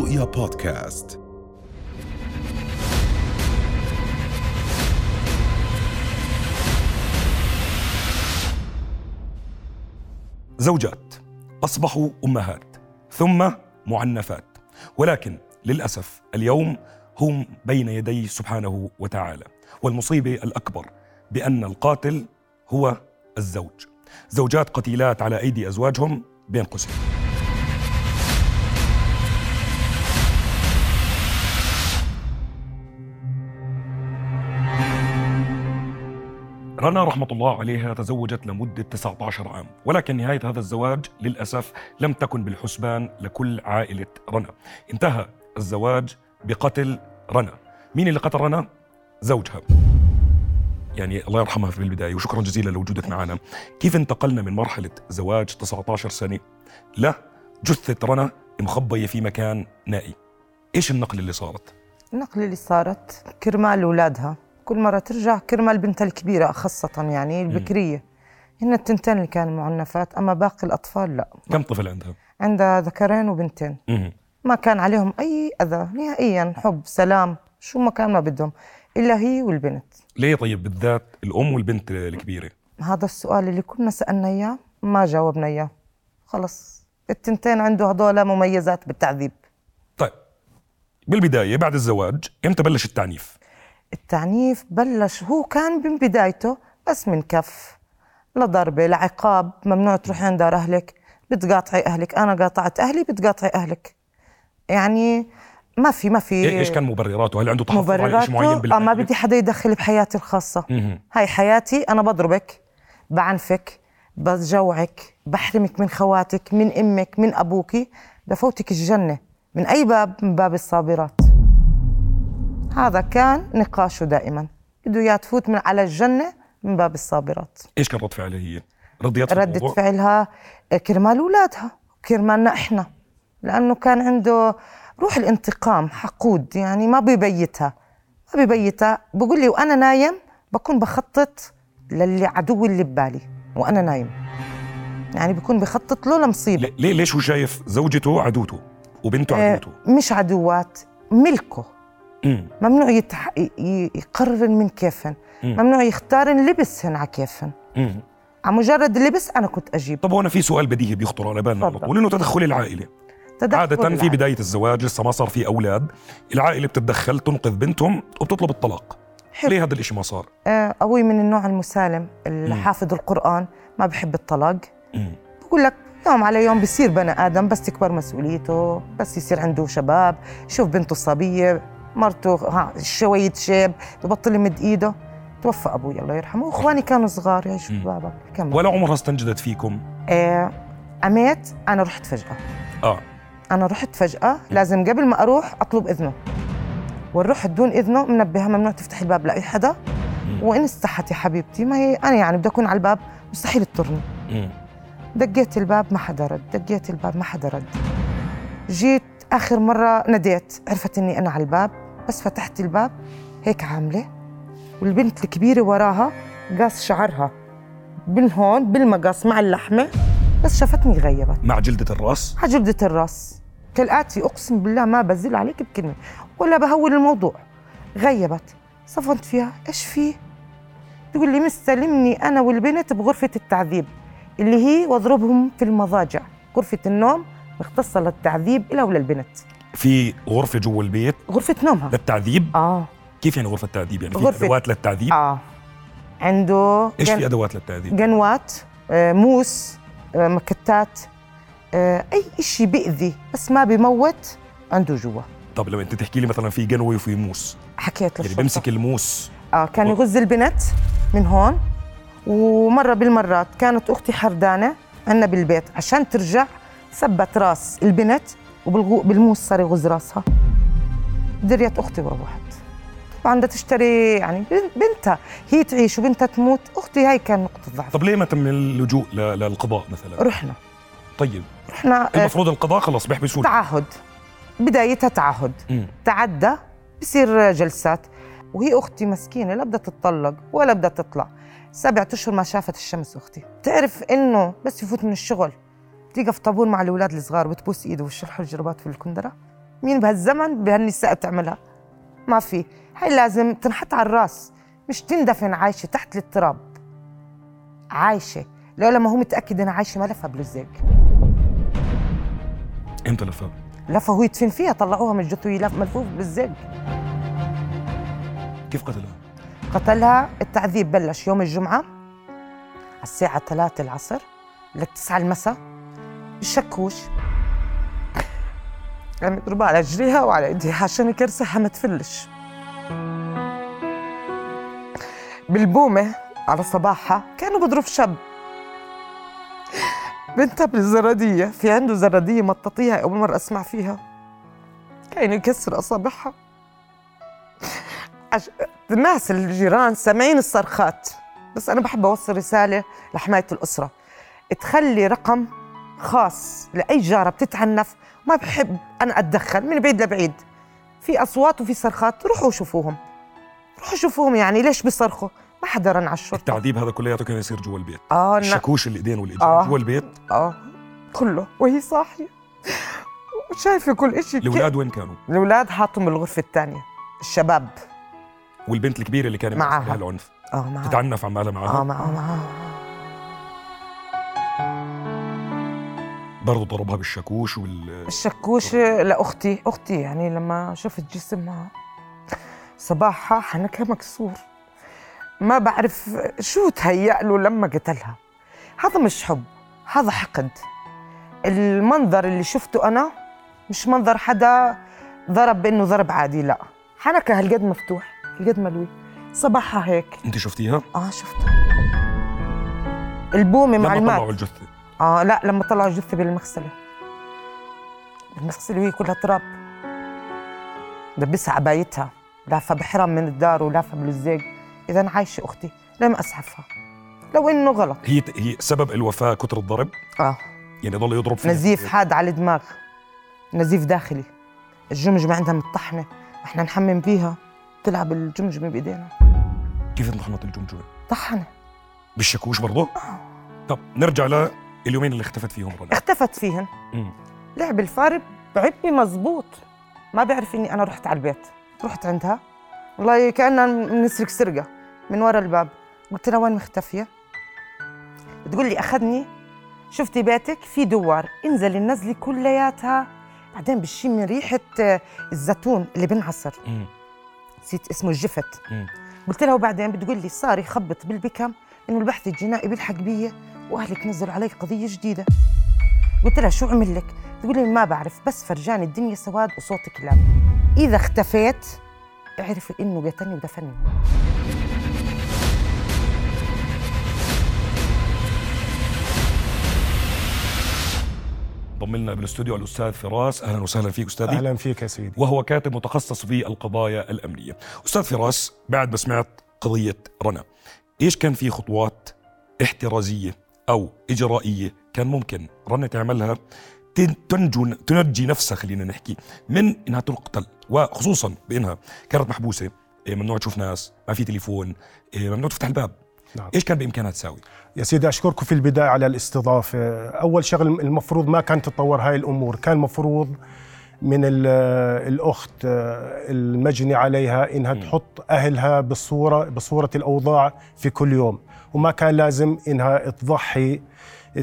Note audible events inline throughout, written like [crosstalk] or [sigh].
رؤيا بودكاست. زوجات أصبحوا أمهات ثم معنفات. ولكن للأسف اليوم هم بين يدي سبحانه وتعالى. والمصيبه الأكبر بأن القاتل هو الزوج. زوجات قتيلات على أيدي أزواجهم بين قوسين رنا رحمة الله عليها تزوجت لمدة 19 عام ولكن نهاية هذا الزواج للأسف لم تكن بالحسبان لكل عائلة رنا. انتهى الزواج بقتل رنا. مين اللي قتل رنا؟ زوجها. يعني الله يرحمها في البداية وشكرا جزيلا لوجودك معنا. كيف انتقلنا من مرحلة زواج 19 سنة لا جثة رنا مخبية في مكان نائي؟ إيش النقلة اللي صارت؟ النقلة اللي صارت كرمال أولادها. كل مرة ترجع كرمال بنتها الكبيرة خاصة يعني البكرية هن التنتين اللي كانوا معنفات أما باقي الأطفال لا كم طفل عندها؟ عندها ذكرين وبنتين مم. ما كان عليهم أي أذى نهائيا حب سلام شو ما كان ما بدهم إلا هي والبنت ليه طيب بالذات الأم والبنت الكبيرة؟ هذا السؤال اللي كنا سألنا إياه ما جاوبنا إياه خلص التنتين عنده هذول مميزات بالتعذيب طيب بالبداية بعد الزواج إمتى بلش التعنيف؟ التعنيف بلش هو كان من بدايته بس من كف. لا ضربة لا عقاب ممنوع تروحي عند دار أهلك. بتقاطعي أهلك. أنا قاطعت أهلي بتقاطعي أهلك. يعني ما في ما في إيه- إيش كان مبرراته؟ هل عنده تحفظ مبرراته؟ شيء معين آه ما؟ بدي حدا يدخل بحياتي الخاصة. هاي حياتي أنا بضربك بعنفك بجوعك بحرمك من خواتك من أمك من أبوك بفوتك الجنة من أي باب من باب الصابرات. هذا كان نقاشه دائما بده إياها تفوت من على الجنة من باب الصابرات إيش كان رد فعلها هي؟ رضيت ردة؟ فعلها كرمال أولادها كرمالنا إحنا لأنه كان عنده روح الانتقام حقود يعني ما بيبيتها ما بيبيتها بقول لي وأنا نايم بكون بخطط للي عدو اللي ببالي وأنا نايم يعني بكون بخطط له لمصيبة ليه- ليش هو شايف زوجته عدوته وبنته آه، عدوته؟ مش عدوات ملكه. ممنوع يتح... ي- ي- يقرر من كيفن مم. ممنوع يختار لبسهن على كيفن. على مجرد اللبس أنا كنت أجيب طب هون في سؤال بديهي بيخطر على بالنا على. طول إنه تدخل العائلة تدخل عادة في العائلة. بداية الزواج لسه ما صار في أولاد العائلة بتتدخل تنقذ بنتهم وبتطلب الطلاق حلو. ليه هذا الإشي ما صار؟ آه، أبوي من النوع المسالم اللي مم. حافظ القرآن ما بحب الطلاق مم. بقول لك يوم على يوم بصير بني آدم بس تكبر مسؤوليته بس يصير عنده شباب شوف بنته الصبية مرته ها شوية شاب ببطل يمد إيده. توفى أبوي الله يرحمه. وإخواني كانوا صغار يعيشوا مم. بابك كمل ولا عمرها استنجدت فيكم؟ آه، أميت أنا رحت فجأة. آه. أنا رحت فجأة لازم قبل ما أروح أطلب إذنه. والرحت دون إذنه منبهة ممنوع تفتح الباب لأي حدا. وإن استحت يا حبيبتي ما هي أنا يعني بدي أكون على الباب مستحيل تطرني. دقيت الباب ما حدا رد. دقيت الباب ما حدا رد. جيت آخر مرة نديت عرفت إني أنا على الباب. بس فتحت الباب هيك عاملة والبنت الكبيرة وراها قاس شعرها من هون بالمقص مع اللحمة بس شافتني غيبت. مع جلدة الرأس؟ على جلدة الراس. كالآتي أقسم بالله ما بزل عليك بكلمة ولا بهول الموضوع. غيبت. صفنت فيها إيش في؟ تقول لي مستلمني أنا والبنت بغرفة التعذيب اللي هي واضربهم في المضاجع. غرفة النوم مختصة للتعذيب إلى وللبنت. في غرفة جوا البيت. غرفة نومها؟ للتعذيب. آه. كيف يعني غرفة تعذيب يعني في غرفة- أدوات للتعذيب؟ آه. عنده إيش جن- في أدوات للتعذيب؟ قنوات آه، موس آه، مكتات آه، أي إشي بيأذي بس ما بيموت عنده جوا. طب لما أنت تحكي لي مثلا في قنوة وفي موس. حكيت يعني للشرطة بمسك الموس. آه كان و- يغز البنت من هون ومرة بالمرات كانت أختي حردانة عندنا بالبيت عشان ترجع ثبت راس البنت وبالموس صار يغز راسها. دريت أختي وروحت. طبعا بدها تشتري يعني بن- بنتها. هي تعيش وبنتها تموت. أختي هاي كان نقطة ضعف. طب ليه ما تم اللجوء للقضاء مثلا؟ رحنا. طيب. رحنا آه، المفروض القضاء خلص بيحبسونا تعهد. بدايتها تعهد. مم. تعدى. بصير جلسات. وهي أختي مسكينة لا بدها تتطلق ولا بدها تطلع. سبعة أشهر ما شافت الشمس أختي. بتعرف إنه بس يفوت من الشغل. تيقف طابور مع الأولاد الصغار بتبوس إيده وش الحجربات في الكندرة؟ مين بهالزمن بهالنساء بتعملها؟ ما في. هاي لازم تنحط على الراس. مش تندفن عايشة تحت التراب عايشة. لو لما هو متأكد إنها عايشة ما لفها بلزاق إمتى لفها؟ لفها هو يدفن فيها طلعوها من الجثة لف ملفوف بالزق كيف قتلها؟ قتلها التعذيب. بلش يوم الجمعة على الساعة 3 العصر لتسعة المساء. بالشكوش عم يضربها على رجليها وعلى إيديها عشان يكرسها ما تفلش. بالبومة على صباحها كانوا بضرب شاب بنتها بالزرادية في عنده زرادية مطاطيها أول مرة أسمع فيها. كان يكسر أصابعها. عش... الناس الجيران سامعين الصرخات. بس أنا بحب أوصل رسالة لحماية الأسرة. تخلي رقم خاص لأي جارة بتتعنف ما بحب أنا أتدخل من بعيد لبعيد. في أصوات وفي صرخات روحوا شوفوهم روحوا شوفوهم يعني ليش بيصرخوا؟ ما حدا رن على الشرطة. التعذيب هذا كلياته كان يصير جوا البيت. نا- الشاكوش الايدين والايدين آه. جوا البيت. آه. كله وهي صاحية. وشايفة كل إشي. الأولاد وين كانوا؟ الأولاد حاطهم بالغرفة الثانية. الشباب. والبنت الكبيرة اللي كانت. معها العنف. آه معها تتعنف عمالها معها آه معها معها برضه ضربها بالشاكوش وال الشكوش لاختي أختي يعني لما شفت جسمها صباحها حنكها مكسور. ما بعرف شو تهيأ له لما قتلها. هذا مش حب هذا حقد. المنظر اللي شفته أنا مش منظر حدا ضرب بأنه ضرب عادي لا. حنكها هالقد مفتوح هالقد ملوي. صباحها هيك. أنت شفتيها؟ آه شفتها. البومة مع لما الماء طلعوا الجثة. آه لا لما طلعوا الجثه بالمغسلة. المغسله وهي كلها تراب. دبسها عبايتها لافة بحرم من الدار ولافة بالزيق. إذا عايشة أختي لم أسحفها. لو إنه غلط. هي هي سبب الوفاة كثر الضرب؟ آه. يعني ضل يضرب فيها نزيف حاد على الدماغ. نزيف داخلي. الجمجمة عندها مطحنة. إحنا نحمم فيها. تلعب الجمجمة بإيدينا. كيف انطحنت الجمجمة؟ طحنة. بالشاكوش برضه؟ طب نرجع لليومين اللي اختفت فيهم رنا اختفت فيهن. مم. لعب الفارب بعبني مزبوط. ما بيعرف إني أنا رحت على البيت. رحت عندها. والله كانها بنسرق سرقة من ورا الباب. قلت لها وين مختفية؟ بتقول لي أخذني. شفتي بيتك؟ في دوار. انزلي النزلي كلياتها. بعدين بشم ريحة آه، الزيتون اللي بنعصر. نسيت اسمه الجفت. قلت لها وبعدين بتقول لي صار يخبط بالبكم إنه البحث الجنائي بيلحق بي وأهلك نزلوا علي قضية جديدة. قلت لها شو عمل لك؟ تقول لي ما بعرف بس فرجاني الدنيا سواد وصوت كلاب إذا اختفيت اعرف إنه قتلني ودفني ضم لنا بالاستوديو الأستاذ فراس. أهلا وسهلا فيك أستاذي. أهلا فيك يا سيدي. وهو كاتب متخصص في القضايا الأمنية. أستاذ فراس بعد ما سمعت قضية رنا إيش كان في خطوات احترازية أو اجرائيه كان ممكن. رنا تعملها. تن- تنجو تنجي نفسها خلينا نحكي من إنها تقتل وخصوصا بإنها كانت محبوسة. إيه، ممنوع تشوف ناس ما في تليفون إيه، ممنوع تفتح الباب. نعم. إيش كان بإمكانها تساوي؟ يا سيدي أشكركم في البداية على الاستضافة. أول شغل المفروض ما كان تتطور هاي الأمور. كان المفروض من ال- الأخت المجني عليها إنها تحط أهلها بالصورة بصورة الأوضاع في كل يوم. وما كان لازم إنها تضحي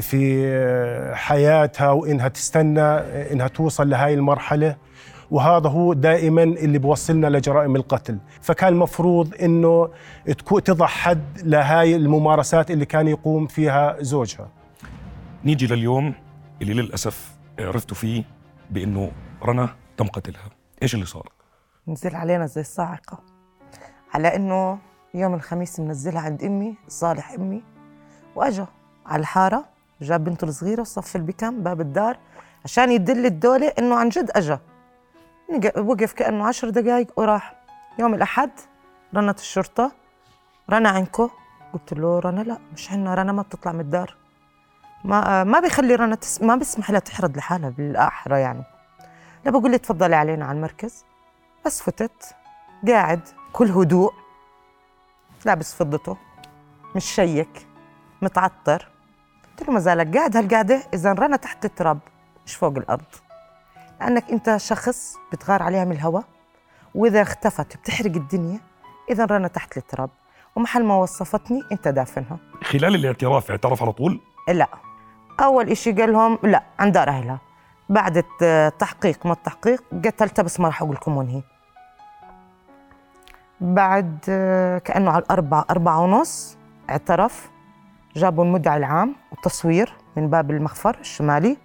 في حياتها وإنها تستنى إنها توصل لهاي المرحلة. وهذا هو دائما اللي بوصلنا لجرائم القتل. فكان المفروض إنه تكو- تضع حد لهاي الممارسات اللي كان يقوم فيها زوجها. نيجي لليوم اللي للأسف عرفتوا فيه بإنه رنا تم قتلها. إيش اللي صار؟ نزل علينا زي الصاعقة. على إنه يوم الخميس منزلها عند أمي صالح أمي وأجا على الحارة جاب بنته الصغيرة وصف البكم باب الدار عشان يدل الدولة إنه عن جد أجا. وقف كأنه عشر دقائق وراح. يوم الأحد رنت الشرطة رنا عنكو. قلت له رنا لا مش عنا رنا ما بتطلع من الدار. ما ما بيخلي رنا تس... ما بيسمح لها تحرض لحالها بالاحرى يعني. لا بقول لي تفضلي علينا على المركز. بس فتت قاعد كل هدوء. لابس فضته مش شيك متعطر. قلت له ما زالك قاعد هالقعدة؟ اذا رنا تحت التراب مش فوق الأرض. لأنك أنت شخص بتغار عليها من الهواء وإذا اختفت بتحرق الدنيا. إذا رنا تحت التراب. ومحل ما وصفتني أنت دافنها. خلال الاعتراف اعترف على طول؟ لا. أول إشي قال لهم لا عن دار أهلها. بعد التحقيق ما التحقيق قتلتها بس ما راح أقول لكم وين هي. بعد آه، كأنه على الأربعة أربعة ونص اعترف جابوا المدعي العام والتصوير من باب المخفر الشمالي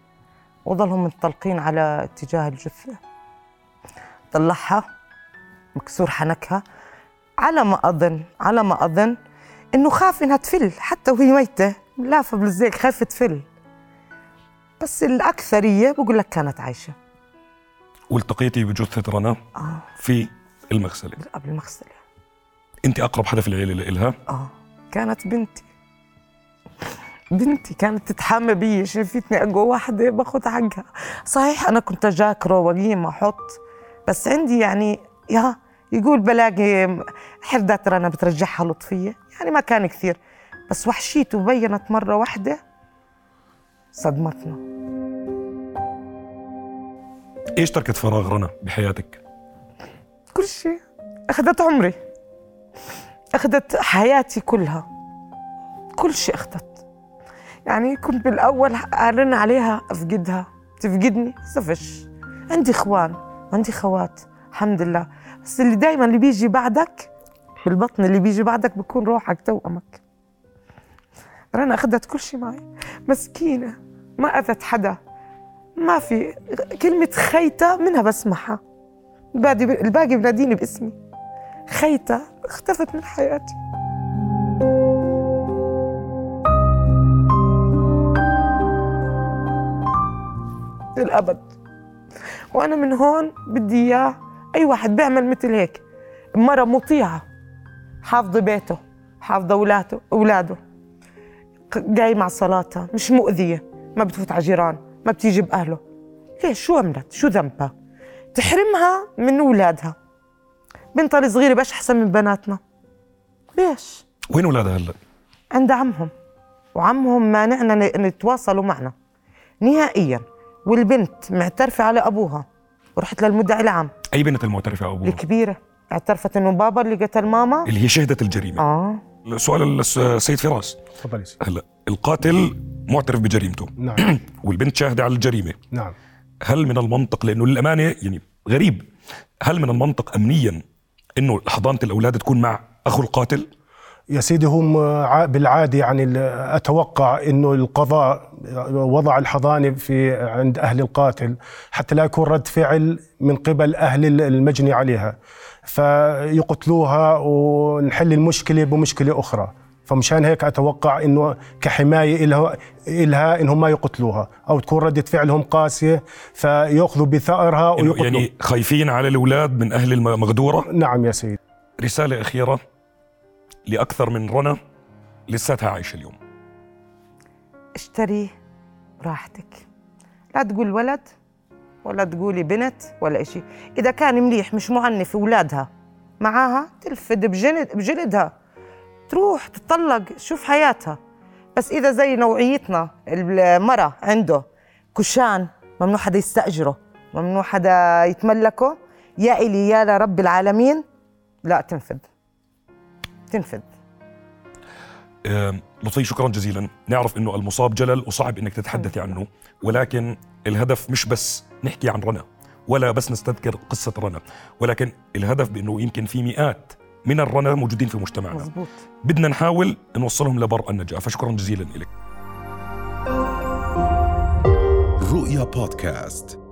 وظلهم منطلقين على اتجاه الجثة. طلعها مكسور حنكها على ما أظن على ما أظن إنه خاف إنها تفل حتى وهي ميتة لافة بالزيك خايفة تفل. بس الأكثرية بقول لك كانت عايشة. والتقيتي بجثة رنا؟ آه. في المغسلة قبل المغسلة أنت أقرب حدا في العيلة لإلها آه. كانت بنتي. بنتي كانت تتحامى بي شافتني أقوى واحدة باخذ حقها. صحيح أنا كنت أجاكره وقيم أحط بس عندي يعني يا يقول بلاقي حردات رنا بترجعها لطفية. يعني ما كان كثير. بس وحشيته بينت مرة واحدة صدمتنا. إيش تركت فراغ رنا بحياتك؟ كل شيء أخذت عمري. أخذت حياتي كلها. كل شيء أخذت. يعني كنت بالأول أرن عليها أفقدها. تفقدني؟ صفش. عندي إخوان. عندي خوات. الحمد لله. بس اللي دايما اللي بيجي بعدك بالبطن اللي بيجي بعدك بكون روحك توأمك رنا أخذت كل شيء معي. مسكينة. ما أذت حدا. ما في. كلمة خيتة منها بسمعها الباقي الباقي بناديني باسمي. خيتة اختفت من حياتي. للأبد. وأنا من هون بدي إياه أي واحد بيعمل مثل هيك. مرة مطيعة. حافظة بيته حافظة أولاده. أولاده جاي مع صلاتها. مش مؤذية. ما بتفوت على جيران ما بتيجي بأهله. ليش؟ شو عملت؟ شو ذنبها؟ تحرمها من أولادها. بنتها الصغيرة باش أحسن من بناتنا. ليش؟ وين أولادها هلأ؟ عند عمهم. وعمهم مانعنا نتواصلوا معنا. نهائيا والبنت معترفة على أبوها. ورحت للمدعي العام. أي بنت المعترفة أبوها؟ الكبيرة. اعترفت إنه بابا اللي قتل ماما. اللي هي شهدت الجريمة. آه. سؤال السيد فراس. تفضلي هلا القاتل معترف بجريمته. نعم. [clears throat] والبنت شاهدة على الجريمة. نعم. هل من المنطق لأنه للأمانة يعني غريب هل من المنطق أمنيا أنه حضانة الأولاد تكون مع أخو القاتل؟ يا سيدي هم بالعادة يعني أتوقع إنه القضاء وضع الحضانة في عند أهل القاتل حتى لا يكون رد فعل من قبل أهل ال- المجني عليها فيقتلوها ونحل المشكلة بمشكلة أخرى فمشان هيك أتوقع إنه كحماية إلها, إلها إنهم ما يقتلوها أو تكون ردة فعلهم قاسية فيأخذوا بثأرها إنه ويقتلوا يعني خايفين على الأولاد من أهل المغدورة نعم يا سيدي. رسالة أخيرة لأكثر من رنا لساتها عايشة اليوم. اشتري راحتك. لا تقول ولد ولا تقولي بنت ولا إشي. إذا كان مليح مش معنف أولادها معاها تلفد بجلد بجلدها. تروح تطلق شوف حياتها. بس إذا زي نوعيتنا المرة عنده كشان ممنوع حدا يستأجره ممنوع حدا يتملكه. يا إلي يا لرب العالمين لا تنفذ تنفذ لطفي شكرا جزيلا. نعرف إنه المصاب جلل وصعب إنك تتحدثي عنه ولكن الهدف مش بس نحكي عن رنا ولا بس نستذكر قصة رنا ولكن الهدف بإنه يمكن في مئات من الرنا موجودين في مجتمعنا. مزبوط بدنا نحاول نوصلهم لبر النجاة. فشكرا جزيلا لك رؤيا بودكاست.